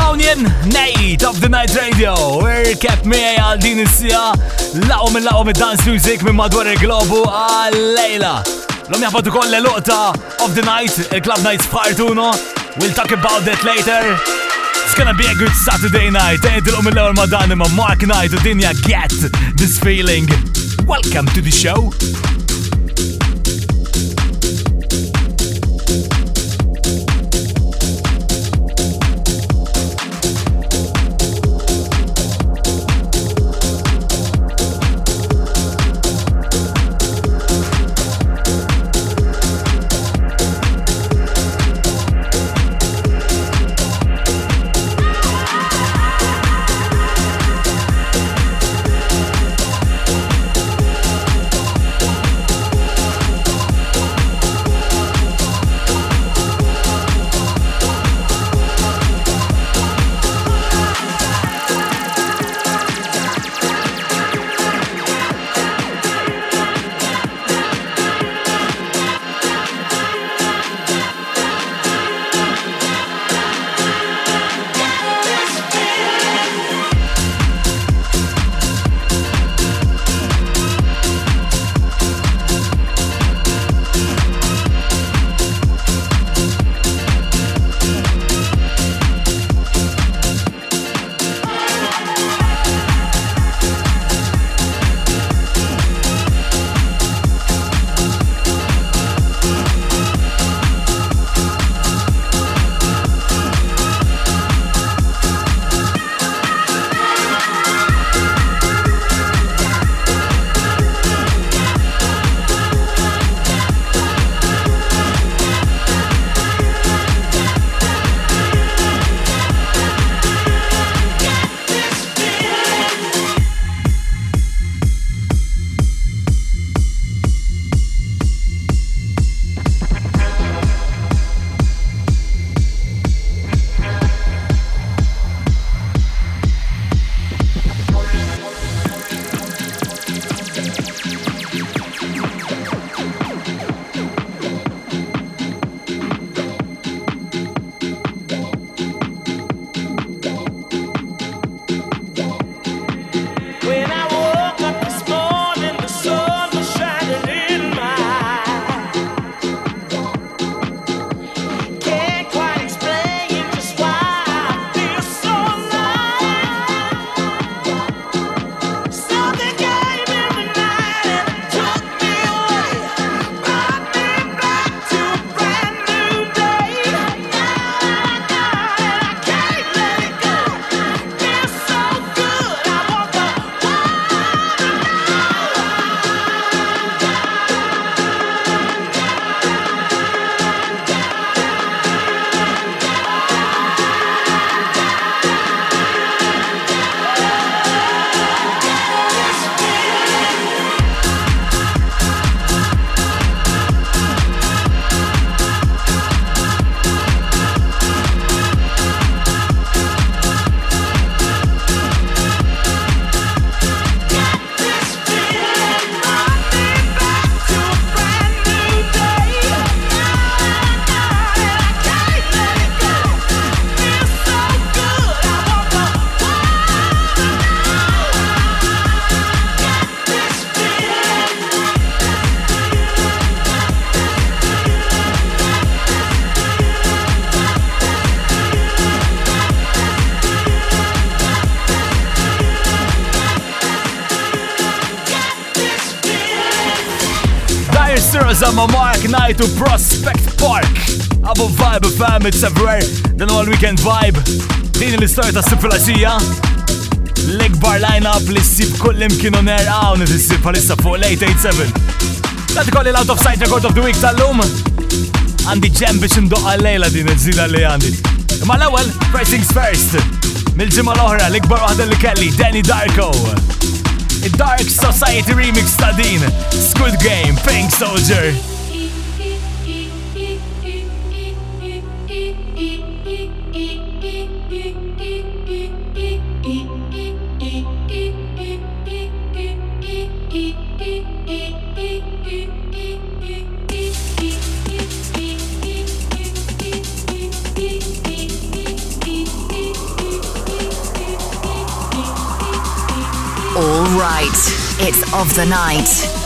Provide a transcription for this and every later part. Onion, Nate of the Night Radio. Irkep miegħi eh, għal din is-sija laqgħu minn laqgħu mid-dance music minn madwar il-globu għal-lejla. Ah, l-om jabadu koll l of the night, il-club nights part 1. We'll talk about that later. It's gonna be a good Saturday night. Ejt l-om l-ewel madani ma' Mark Knight dinja get this feeling. Welcome to the show. Zama Mark Night to Prospect Park Abu Vibe fam, it's a rare Dan all weekend vibe Din li istoria ta' sifilaxija L-ekbar line-up li s-sib kullim kienu ah, ner għaw Nid-sib għalissa fuq l-887 Let's kolli l-out of sight record of the week tal-lum Għandi ġem biex ndoqqa l-lejla din il-zida li għandi Ma l-ewel, first things first Mil-ġimma l ohra l-ikbar waħda li kelli, Danny Darko. Dark Society Remix Tadin Squid Game Pink Soldier It's of the night.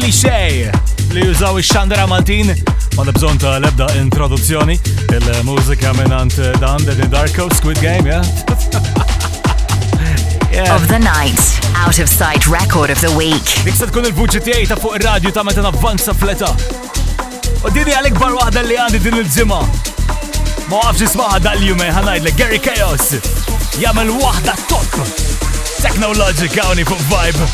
Cliché li jużaw il xandra Maltin ma bżon ta' lebda introduzzjoni il-mużika minant dan The Darko Squid Game, yeah? yeah? Of the night, out of sight record of the week. Diksa tkun il-vuċi tijaj ta' fuq il-radio ta' metan avvanza fleta. U didi għalik bar waħda li għandi din il-ġimgħa. Ma waqfx ismaħa dal-jum jume li Gary Chaos. Jagħmel waħda top. Technologic hawnhi fuq vibe.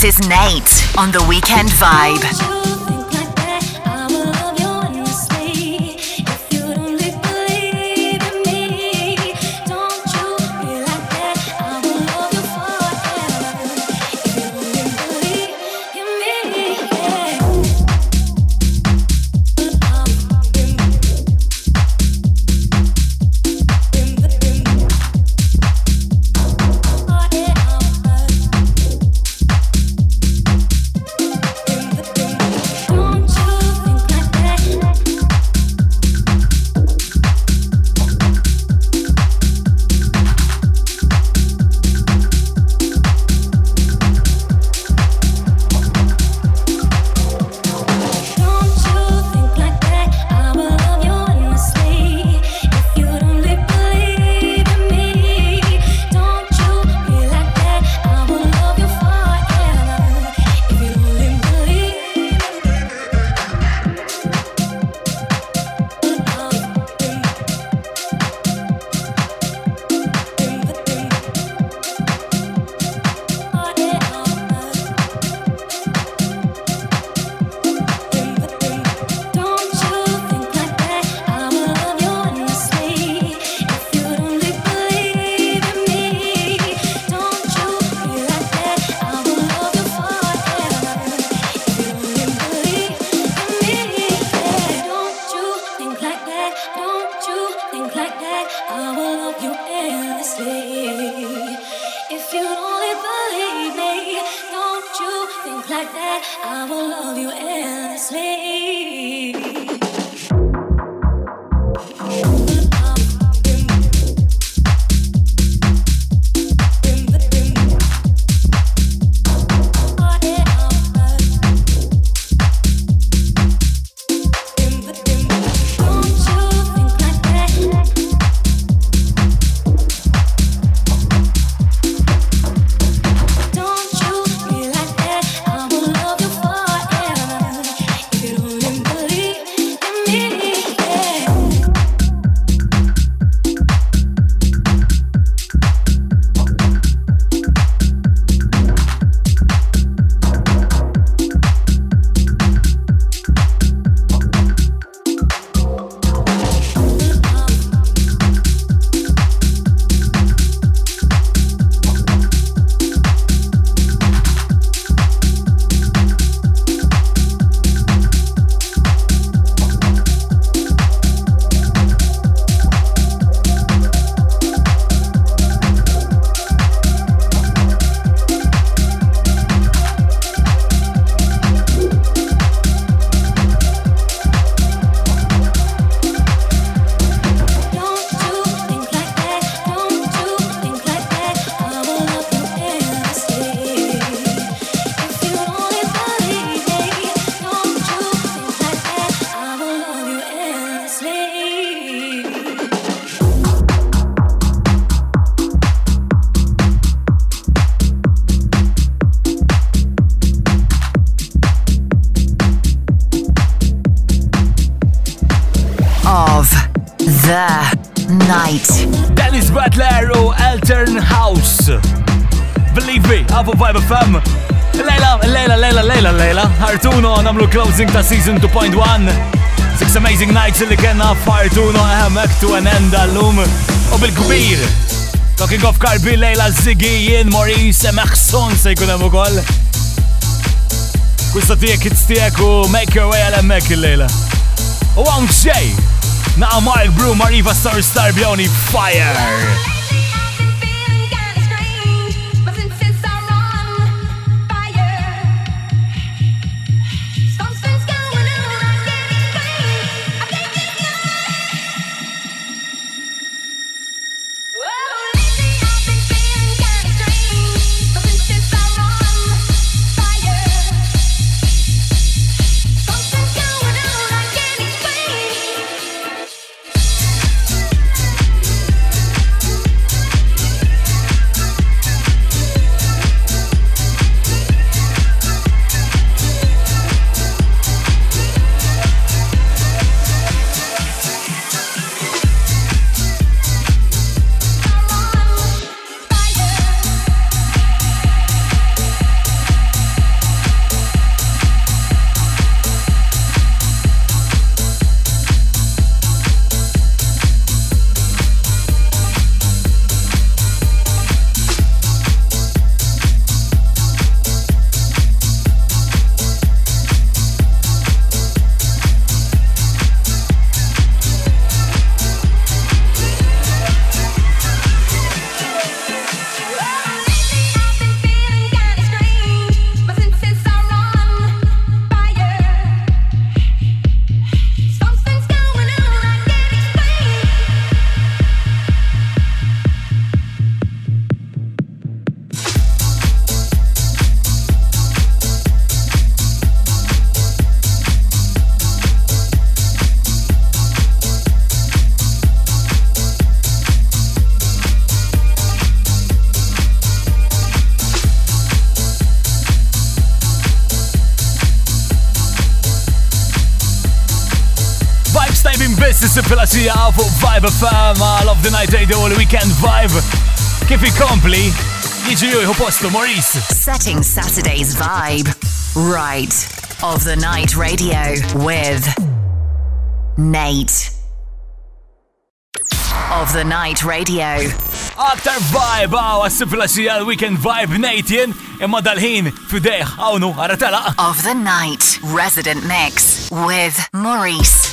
This is Nate on the Weekend Vibe. closing ta' season 2.1 Six amazing nights li kena fartuna hemmek to an end lum U bil-kbir Talking of Karbi Leila, Ziggy Ian, Maurice Emerson se jkun emu kol Kusta tiegħek hits tiegħek u make your way għal hemmhekk il leila U hawn xejn Na' Mark Brew Mariva Star Star Bjoni Fire. Vibe FM. the night, the whole weekend vibe. Dice io posto, Maurice. Setting Saturday's vibe. Right. Of the night radio with Nate. Of the night radio. Aktar vibe għaw ah, għas-sifilaxija ah, l-weekend vibe nejtjen imma to dal fideħ għawnu ah, għaratela. Of the night resident mix with Maurice.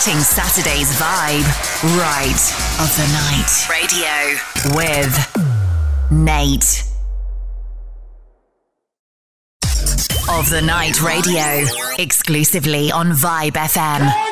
Saturday's vibe right of the night. Radio with Nate. Of the Night Radio, exclusively on Vibe FM.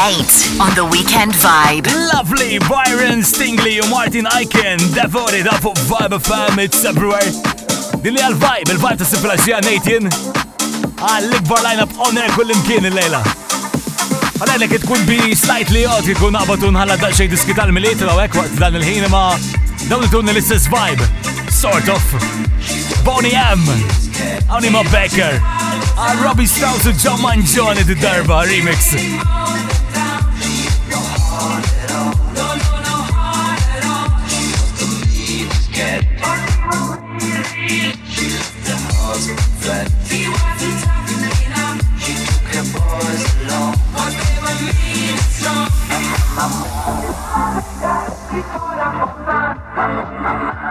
8 on the weekend vibe. Lovely Byron Stingley and Martin Aiken devoted up for Vibe FM it's everywhere. Dilli għal-vibe, il-vibe ta' sifraġija nejtjen. Għal-likbar ah, line-up on air kullimkien il-lejla. Għalajna it could bi slightly odd kif kun naqbatu nħalla daqsxej diski tal-miliet u hekk dan il-ħin ma dawn itun l-istess vibe. Sort of. Bony M. Anima Becker. Għal ah, Robbie Strauss u John Mangione di Derba remix.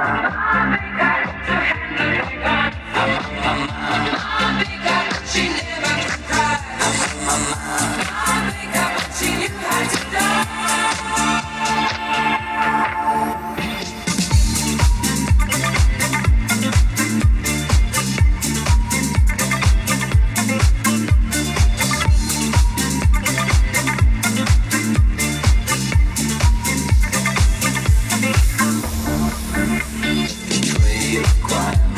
I think music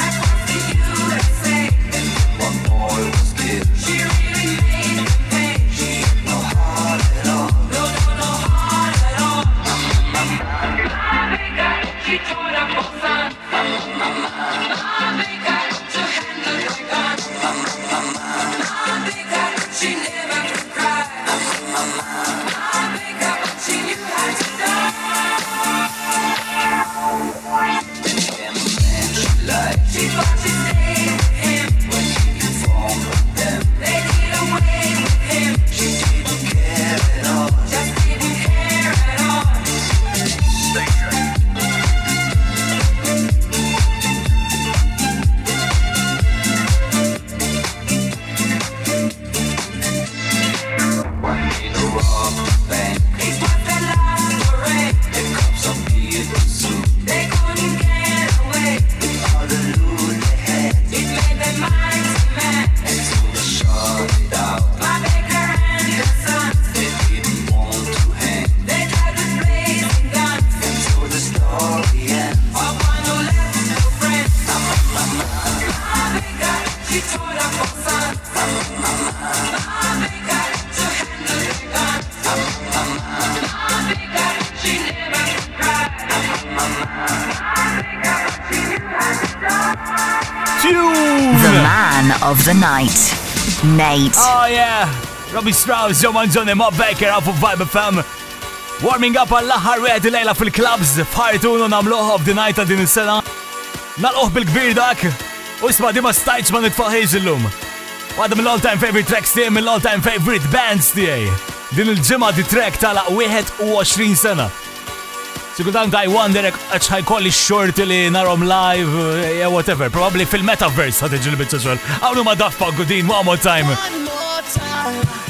night. Nate. Oh, yeah. Robbie Strauss, Joe Manzoni, Mob Baker, għafu Vibe FM. Warming up għall-laħar wieħed lejla fil-clubs f'ħartunu namluħ of the night ta' din is-sena. Nalqoħ bil-kbir dak u isma di ma stajċ ma nitfaħħiġ illum. Għadha mill-all-time favorite tracks tiegħi mill-all-time favorite bands tiegħi. Din il-ġimgħa di track tal-21 sena. Sigudan I wonder għax ħajkolli xorti li narom live, yeah, whatever, probably fil-metaverse ħat iġil bit Għawnu ma dafpa gudin, one more time. One more time.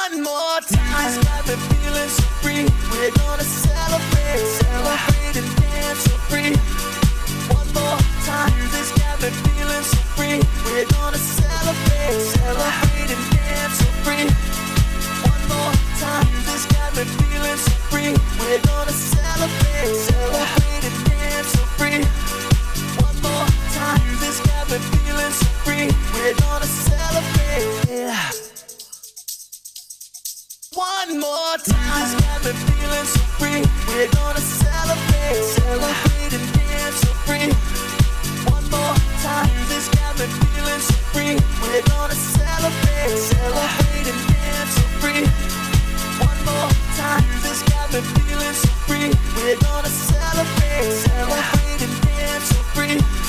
one more time. Got me feeling so free. We're gonna celebrate, celebrate and dance so free. One more time. Music's got me feeling so free. We're gonna celebrate, celebrate and dance so free. One more time. Music's got me feeling so free. We're gonna celebrate, celebrate and dance so free. One more time. Music's got me feeling so free. We're gonna celebrate. Yeah. One more time, got me feeling so free. We're gonna celebrate, celebrate and dance so free. One more time, this got me feeling so free. We're gonna celebrate, celebrate and dance so free. One more time, this got me feeling so free. We're gonna celebrate, celebrate and dance so free.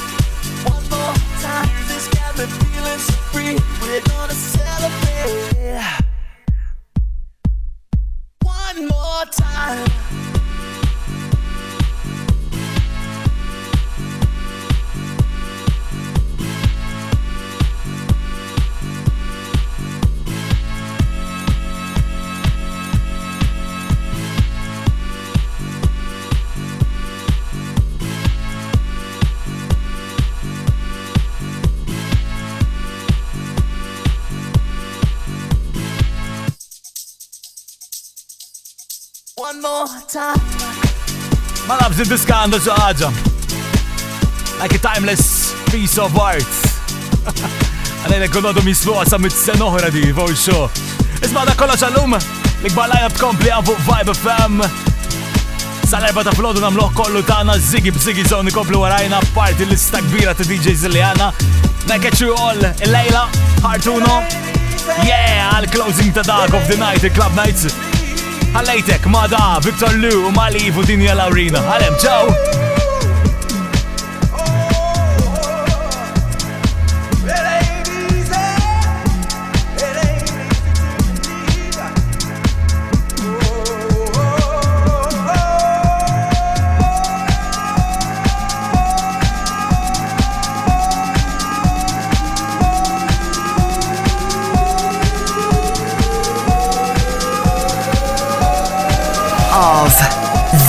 Labs in the Scandal so ħaġa. Like a timeless piece of art. Għalajna kollodu mislu as mit-sen oħra di, for sure. Isma da kollox għallum, l-ikbar lajna tkompli għan Vibe FM. Sal-erba ta' flodu namluħ kollu ziggy zigi b'zigi zon ikomplu warajna parti lista kbira ta' Zilliana. li għana. you all il-lejla, Hartuno. Yeah, għal-closing ta' Dark of the Night, il-Club Nights. Għalajtek, Mada, Victor Lu, Mali, u Dinja Laurina. Għalem, ciao!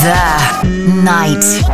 The Night.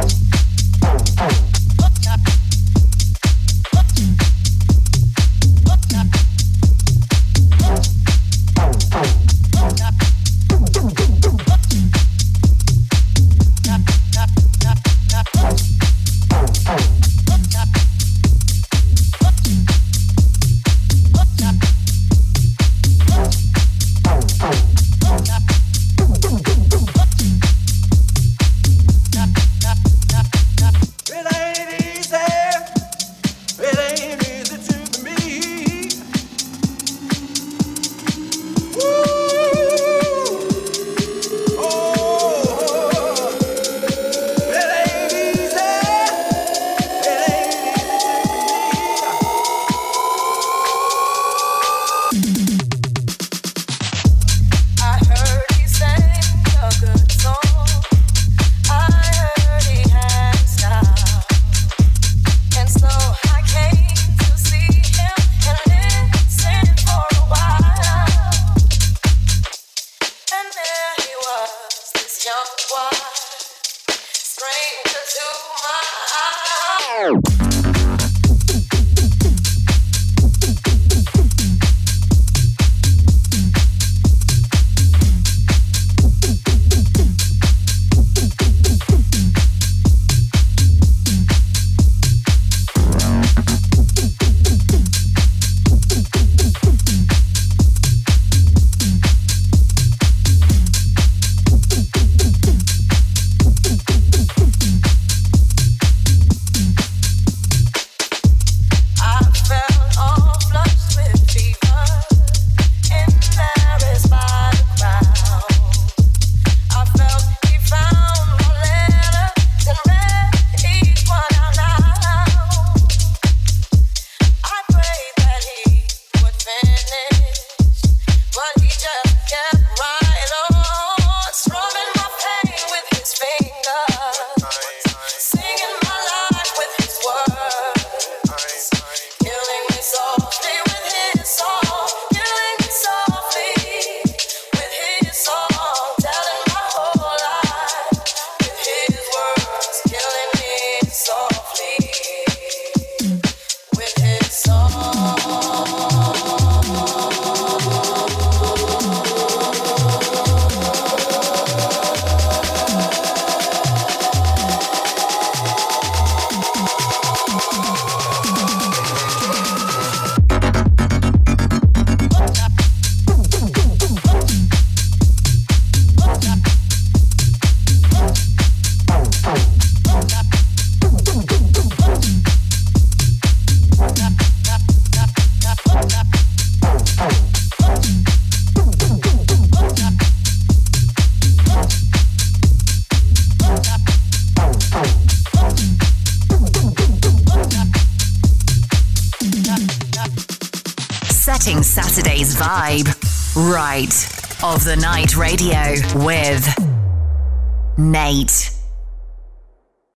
with Nate.